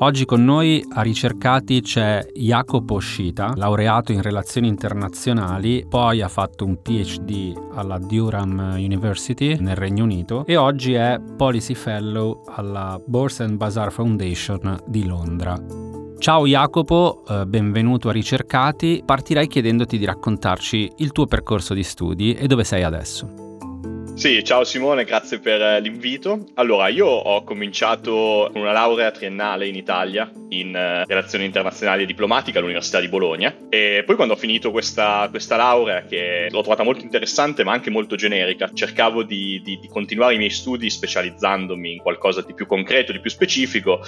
Oggi con noi a Ricercati c'è Jacopo Scita, laureato in relazioni internazionali, poi ha fatto un PhD alla Durham University nel Regno Unito e oggi è Policy Fellow alla Borse and Bazaar Foundation di Londra. Ciao Jacopo, eh, benvenuto a Ricercati. Partirei chiedendoti di raccontarci il tuo percorso di studi e dove sei adesso. Sì, ciao Simone, grazie per eh, l'invito. Allora, io ho cominciato con una laurea triennale in Italia in uh, relazioni internazionali e diplomatica all'Università di Bologna e poi quando ho finito questa, questa laurea che l'ho trovata molto interessante ma anche molto generica, cercavo di, di, di, continuare i miei studi specializzandomi in qualcosa di più concreto, di più specifico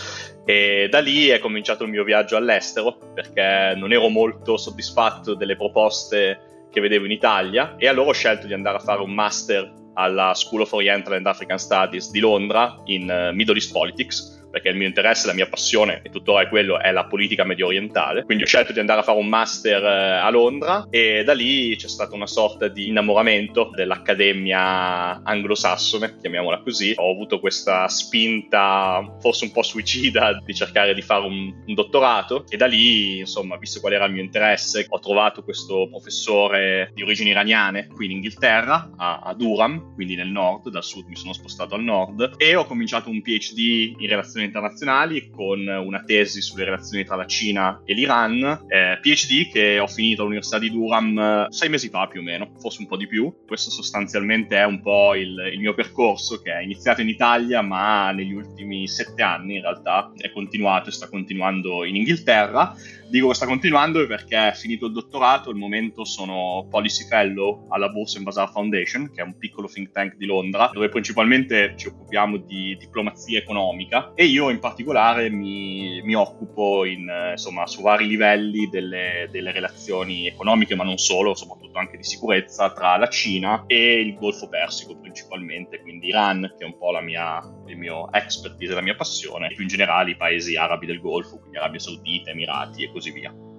e da lì è cominciato il mio viaggio all'estero perché non ero molto soddisfatto delle proposte che vedevo in Italia e allora ho scelto di andare a fare un master alla School of Oriental and African Studies di Londra in uh, Middle East Politics perché il mio interesse, la mia passione, e tuttora è quello, è la politica medio orientale. Quindi ho scelto di andare a fare un master eh, a Londra e da lì c'è stata una sorta di innamoramento dell'accademia anglosassone, chiamiamola così. Ho avuto questa spinta, forse un po' suicida, di cercare di fare un, un dottorato e da lì, insomma, visto qual era il mio interesse, ho trovato questo professore di origini iraniane qui in Inghilterra, a, a Durham, quindi nel nord, dal sud mi sono spostato al nord e ho cominciato un PhD in relazione relazioni internazionali con una tesi sulle relazioni tra la Cina e l'Iran, eh, PhD che ho finito all'Università di Durham eh, sei mesi fa più o meno, forse un po' di più. Questo sostanzialmente è un po' il, il mio percorso che è iniziato in Italia ma negli ultimi sette anni in realtà è continuato e sta continuando in Inghilterra. Dico che sta continuando perché finito il dottorato, al momento sono Policy Fellow alla Borsa and Bazaar Foundation, che è un piccolo think tank di Londra, dove principalmente ci occupiamo di diplomazia economica e io in particolare mi, mi occupo in, insomma, su vari livelli delle, delle, relazioni economiche, ma non solo, soprattutto anche di sicurezza tra la Cina e il Golfo Persico principalmente, quindi Iran, che è un po' la mia, il mio expertise, la mia passione, e più in generale i paesi arabi del Golfo, quindi Arabia Saudita, Emirati e così via.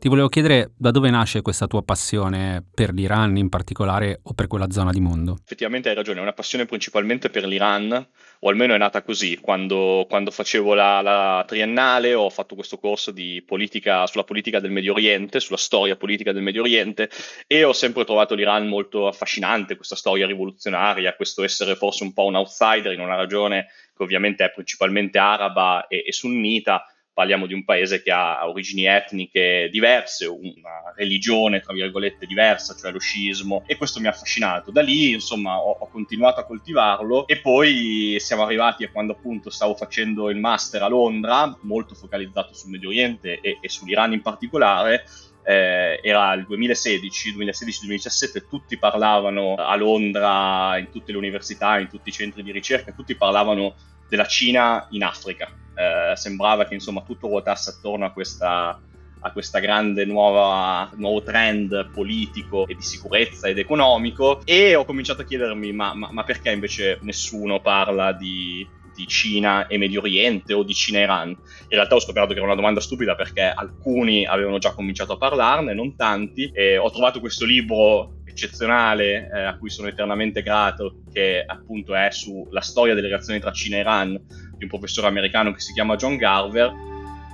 Ti volevo chiedere da dove nasce questa tua passione per l'Iran in particolare o per quella zona di mondo? Effettivamente hai ragione, è una passione principalmente per l'Iran, o almeno è nata così. Quando, quando facevo la, la, triennale ho fatto questo corso politica, sulla politica del Medio Oriente, sulla storia politica del Medio Oriente e ho sempre trovato l'Iran molto affascinante, questa storia rivoluzionaria, questo essere forse un po' un outsider in una ragione che ovviamente è principalmente araba e, e sunnita parliamo di un paese che ha origini etniche diverse, una religione, tra virgolette, diversa, cioè lo sciismo, e questo mi ha affascinato. Da lì, insomma, ho, ho continuato a coltivarlo e poi siamo arrivati a quando appunto stavo facendo il master a Londra, molto focalizzato sul Medio Oriente e, e sull'Iran in particolare, eh, era il 2016, 2016-2017, tutti parlavano a Londra, in tutte le università, in tutti i centri di ricerca, tutti parlavano della Cina in Africa eh, sembrava che insomma tutto ruotasse attorno a questa, a questa grande nuova, nuovo trend politico e di sicurezza ed economico e ho cominciato a chiedermi ma, ma, ma perché invece nessuno parla di, di Cina e Medio Oriente o di Cina e Iran. In realtà ho scoperto che era una domanda stupida perché alcuni avevano già cominciato a parlarne, non tanti, e ho trovato questo libro eccezionale eh, a cui sono eternamente grato, che appunto è sulla storia delle relazioni tra Cina e Iran di un professore americano che si chiama John Garver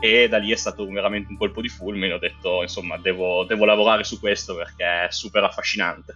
e da lì è stato veramente un colpo di fulmine, ho detto insomma devo, devo lavorare su questo perché è super affascinante.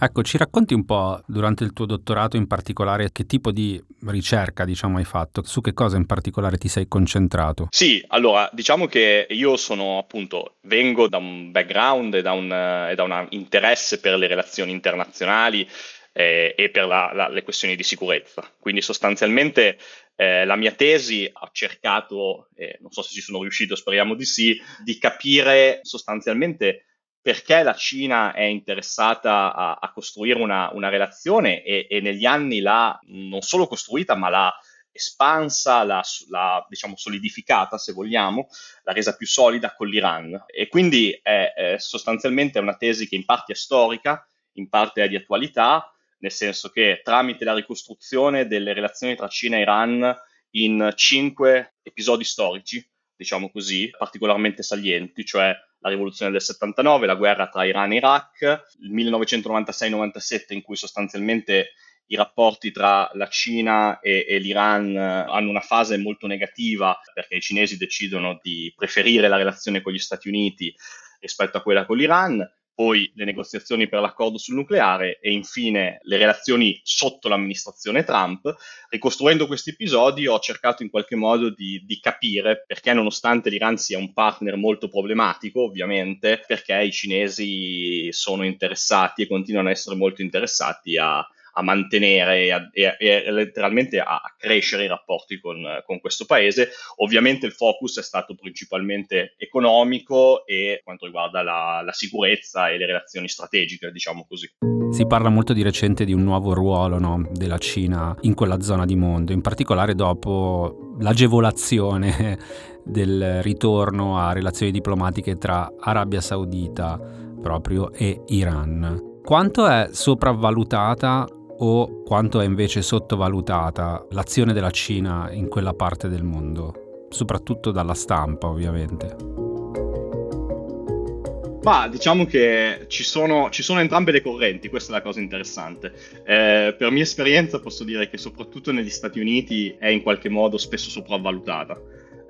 Ecco, ci racconti un po' durante il tuo dottorato in particolare che tipo di ricerca, diciamo, hai fatto? Su che cosa in particolare ti sei concentrato? Sì, allora, diciamo che io sono appunto, vengo da un background e da un, e da un interesse per le relazioni internazionali eh, e per la, la, le questioni di sicurezza. Quindi sostanzialmente eh, la mia tesi ha cercato, eh, non so se ci sono riuscito, speriamo di sì, di capire sostanzialmente perché la Cina è interessata a, a costruire una, una relazione e, e, negli anni l'ha non solo costruita, ma l'ha espansa, l'ha, diciamo, solidificata, se vogliamo, l'ha resa più solida con l'Iran. E quindi è, è sostanzialmente una tesi che in parte è storica, in parte è di attualità, nel senso che tramite la ricostruzione delle relazioni tra Cina e Iran in cinque episodi storici, diciamo così, particolarmente salienti, cioè la rivoluzione del 79, la guerra tra Iran e Iraq, il 1996-97 in cui sostanzialmente i rapporti tra la Cina e, e, l'Iran hanno una fase molto negativa perché i cinesi decidono di preferire la relazione con gli Stati Uniti rispetto a quella con l'Iran poi le negoziazioni per l'accordo sul nucleare e infine le relazioni sotto l'amministrazione Trump. Ricostruendo questi episodi ho cercato in qualche modo di, di, capire perché nonostante l'Iran sia un partner molto problematico, ovviamente, perché i cinesi sono interessati e continuano a essere molto interessati a, a mantenere e, a, e, e letteralmente a, crescere i rapporti con, con, questo paese. Ovviamente il focus è stato principalmente economico e quanto riguarda la, la sicurezza e le relazioni strategiche, diciamo così. Si parla molto di recente di un nuovo ruolo no, della Cina in quella zona di mondo, in particolare dopo l'agevolazione del ritorno a relazioni diplomatiche tra Arabia Saudita proprio e Iran. Quanto è sopravvalutata o quanto è invece sottovalutata l'azione della Cina in quella parte del mondo, soprattutto dalla stampa ovviamente. Ma diciamo che ci sono, ci sono, entrambe le correnti, questa è la cosa interessante. Eh, per mia esperienza posso dire che soprattutto negli Stati Uniti è in qualche modo spesso sopravvalutata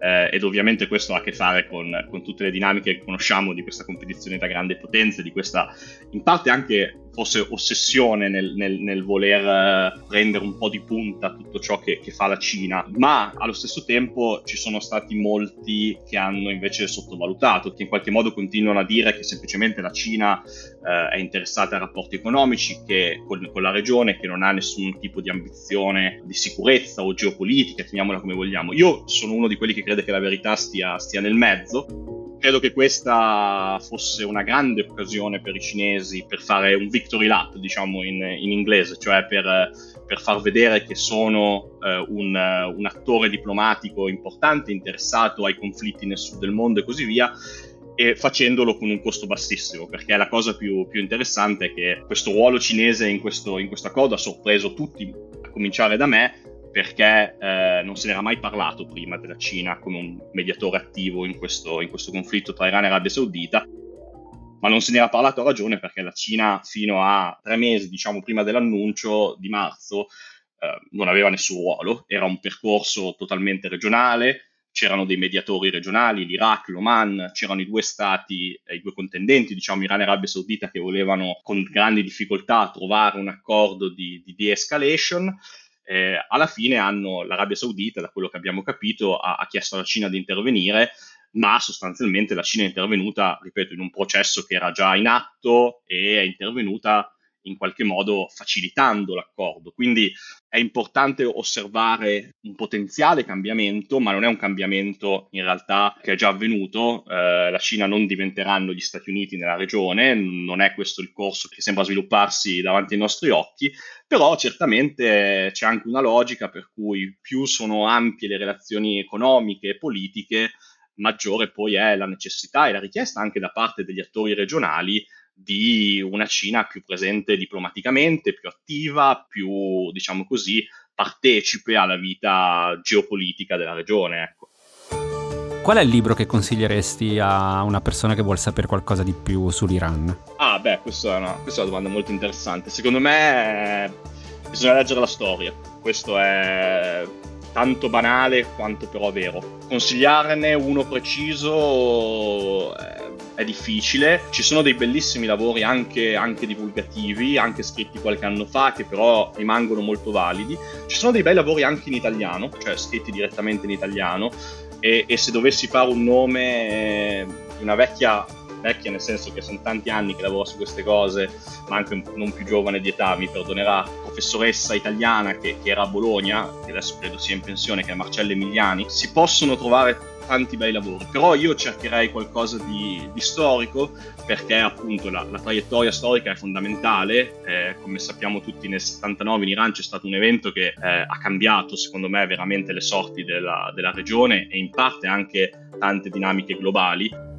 eh, ed ovviamente questo ha a che fare con, con, tutte le dinamiche che conosciamo di questa competizione tra grandi potenze, di questa in parte anche forse ossessione nel, nel, nel voler eh, prendere un po' di punta tutto ciò che, che, fa la Cina, ma allo stesso tempo ci sono stati molti che hanno invece sottovalutato, che in qualche modo continuano a dire che semplicemente la Cina eh, è interessata a rapporti economici che, con, con, la regione, che non ha nessun tipo di ambizione di sicurezza o geopolitica, chiamiamola come vogliamo. Io sono uno di quelli che crede che la verità stia, stia nel mezzo credo che questa fosse una grande occasione per i cinesi per fare un victory lap, diciamo in, in inglese, cioè per, per, far vedere che sono uh, un, un, attore diplomatico importante, interessato ai conflitti nel sud del mondo e così via, e facendolo con un costo bassissimo, perché la cosa più, più interessante è che questo ruolo cinese in questo, in questo accordo ha sorpreso tutti, a cominciare da me, perché eh, non se n'era mai parlato prima della Cina come un mediatore attivo in questo, in questo conflitto tra Iran e Arabia Saudita, ma non se n'era parlato a ragione perché la Cina fino a tre mesi, diciamo prima dell'annuncio di marzo, eh, non aveva nessun ruolo, era un percorso totalmente regionale, c'erano dei mediatori regionali, l'Iraq, l'Oman, c'erano i due stati, eh, i due contendenti, diciamo Iran e Arabia Saudita, che volevano con grandi difficoltà trovare un accordo di, di de-escalation. Eh, alla fine hanno l'Arabia Saudita, da quello che abbiamo capito, ha, ha chiesto alla Cina di intervenire, ma sostanzialmente la Cina è intervenuta, ripeto, in un processo che era già in atto e è intervenuta in qualche modo facilitando l'accordo. Quindi è importante osservare un potenziale cambiamento, ma non è un cambiamento in realtà che è già avvenuto. Eh, la Cina non diventeranno gli Stati Uniti nella regione, non è questo il corso che sembra svilupparsi davanti ai nostri occhi, però certamente c'è anche una logica per cui più sono ampie le relazioni economiche e politiche, maggiore poi è la necessità e la richiesta anche da parte degli attori regionali di una Cina più presente diplomaticamente, più attiva, più, diciamo così, partecipe alla vita geopolitica della regione. Ecco. Qual è il libro che consiglieresti a una persona che vuole sapere qualcosa di più sull'Iran? Ah, beh, questa è una, questa è una domanda molto interessante. Secondo me eh, bisogna leggere la storia. Questo è tanto banale quanto però vero. Consigliarne uno preciso eh, è difficile. Ci sono dei bellissimi lavori anche, anche, divulgativi, anche scritti qualche anno fa, che però rimangono molto validi. Ci sono dei bei lavori anche in italiano, cioè scritti direttamente in italiano. E, e se dovessi fare un nome eh, di una vecchia vecchia nel senso che sono tanti anni che lavoro su queste cose, ma anche non più giovane di età, mi perdonerà, professoressa italiana che, che era a Bologna, che adesso credo sia in pensione, che è Marcella Emiliani, si possono trovare tanti bei lavori, però io cercherei qualcosa di, di storico perché appunto la, la, traiettoria storica è fondamentale, eh, come sappiamo tutti nel 79 in Iran c'è stato un evento che eh, ha cambiato secondo me veramente le sorti della, della regione e in parte anche tante dinamiche globali.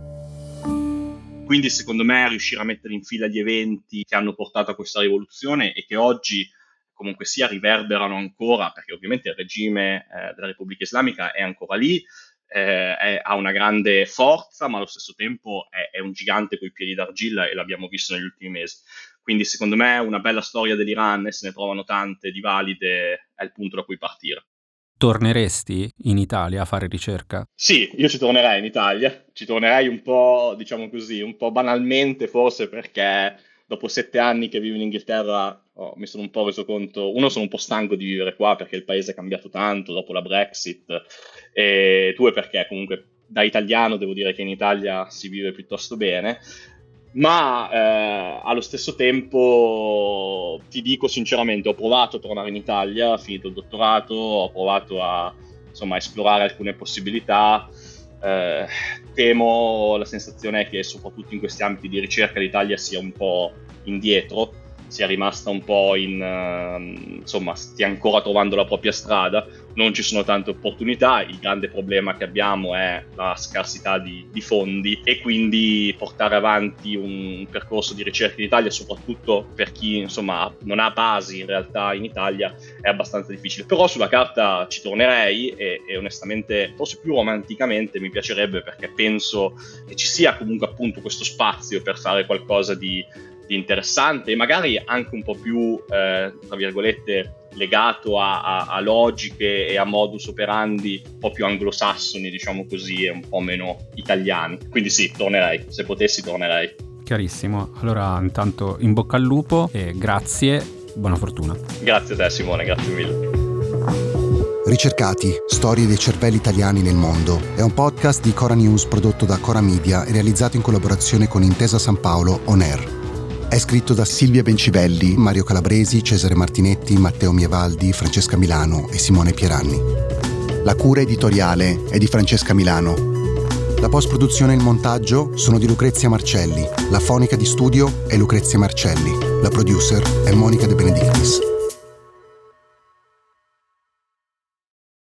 Quindi secondo me riuscire a mettere in fila gli eventi che hanno portato a questa rivoluzione e che oggi comunque sia riverberano ancora, perché ovviamente il regime eh, della Repubblica Islamica è ancora lì, eh, è, ha una grande forza, ma allo stesso tempo è, è un gigante coi piedi d'argilla e l'abbiamo visto negli ultimi mesi. Quindi secondo me una bella storia dell'Iran, e se ne trovano tante di valide, è il punto da cui partire. Torneresti in Italia a fare ricerca? Sì, io ci tornerei in Italia, ci tornerei un po', diciamo così, un po' banalmente forse perché dopo sette anni che vivo in Inghilterra oh, mi sono un po' reso conto, uno sono un po' stanco di vivere qua perché il paese è cambiato tanto dopo la Brexit e due perché comunque da italiano devo dire che in Italia si vive piuttosto bene ma eh, allo stesso tempo ti dico sinceramente ho provato a tornare in Italia, ho finito il dottorato, ho provato a insomma, esplorare alcune possibilità. Eh, temo, la sensazione che soprattutto in questi ambiti di ricerca l'Italia sia un po' indietro, sia rimasta un po' in, uh, insomma, stia ancora trovando la propria strada non ci sono tante opportunità, il grande problema che abbiamo è la scarsità di, di fondi e quindi portare avanti un percorso di ricerca in Italia, soprattutto per chi insomma non ha basi in realtà in Italia, è abbastanza difficile. Però sulla carta ci tornerei e, e onestamente, forse più romanticamente, mi piacerebbe perché penso che ci sia comunque appunto questo spazio per fare qualcosa di, di interessante e magari anche un po' più, eh, tra virgolette, legato a, a, a, logiche e a modus operandi un po' più anglosassoni, diciamo così, e un po' meno italiani. Quindi sì, tornerei, se potessi tornerei. Chiarissimo, allora intanto in bocca al lupo e grazie, buona fortuna. Grazie a te Simone, grazie mille. Ricercati, storie dei cervelli italiani nel mondo è un podcast di Cora News prodotto da Cora Media e realizzato in collaborazione con Intesa San Paolo On Air. È scritto da Silvia Bencivelli, Mario Calabresi, Cesare Martinetti, Matteo Mievaldi, Francesca Milano e Simone Pieranni. La cura editoriale è di Francesca Milano. La post-produzione e il montaggio sono di Lucrezia Marcelli. La fonica di studio è Lucrezia Marcelli. La producer è Monica De Benedictis.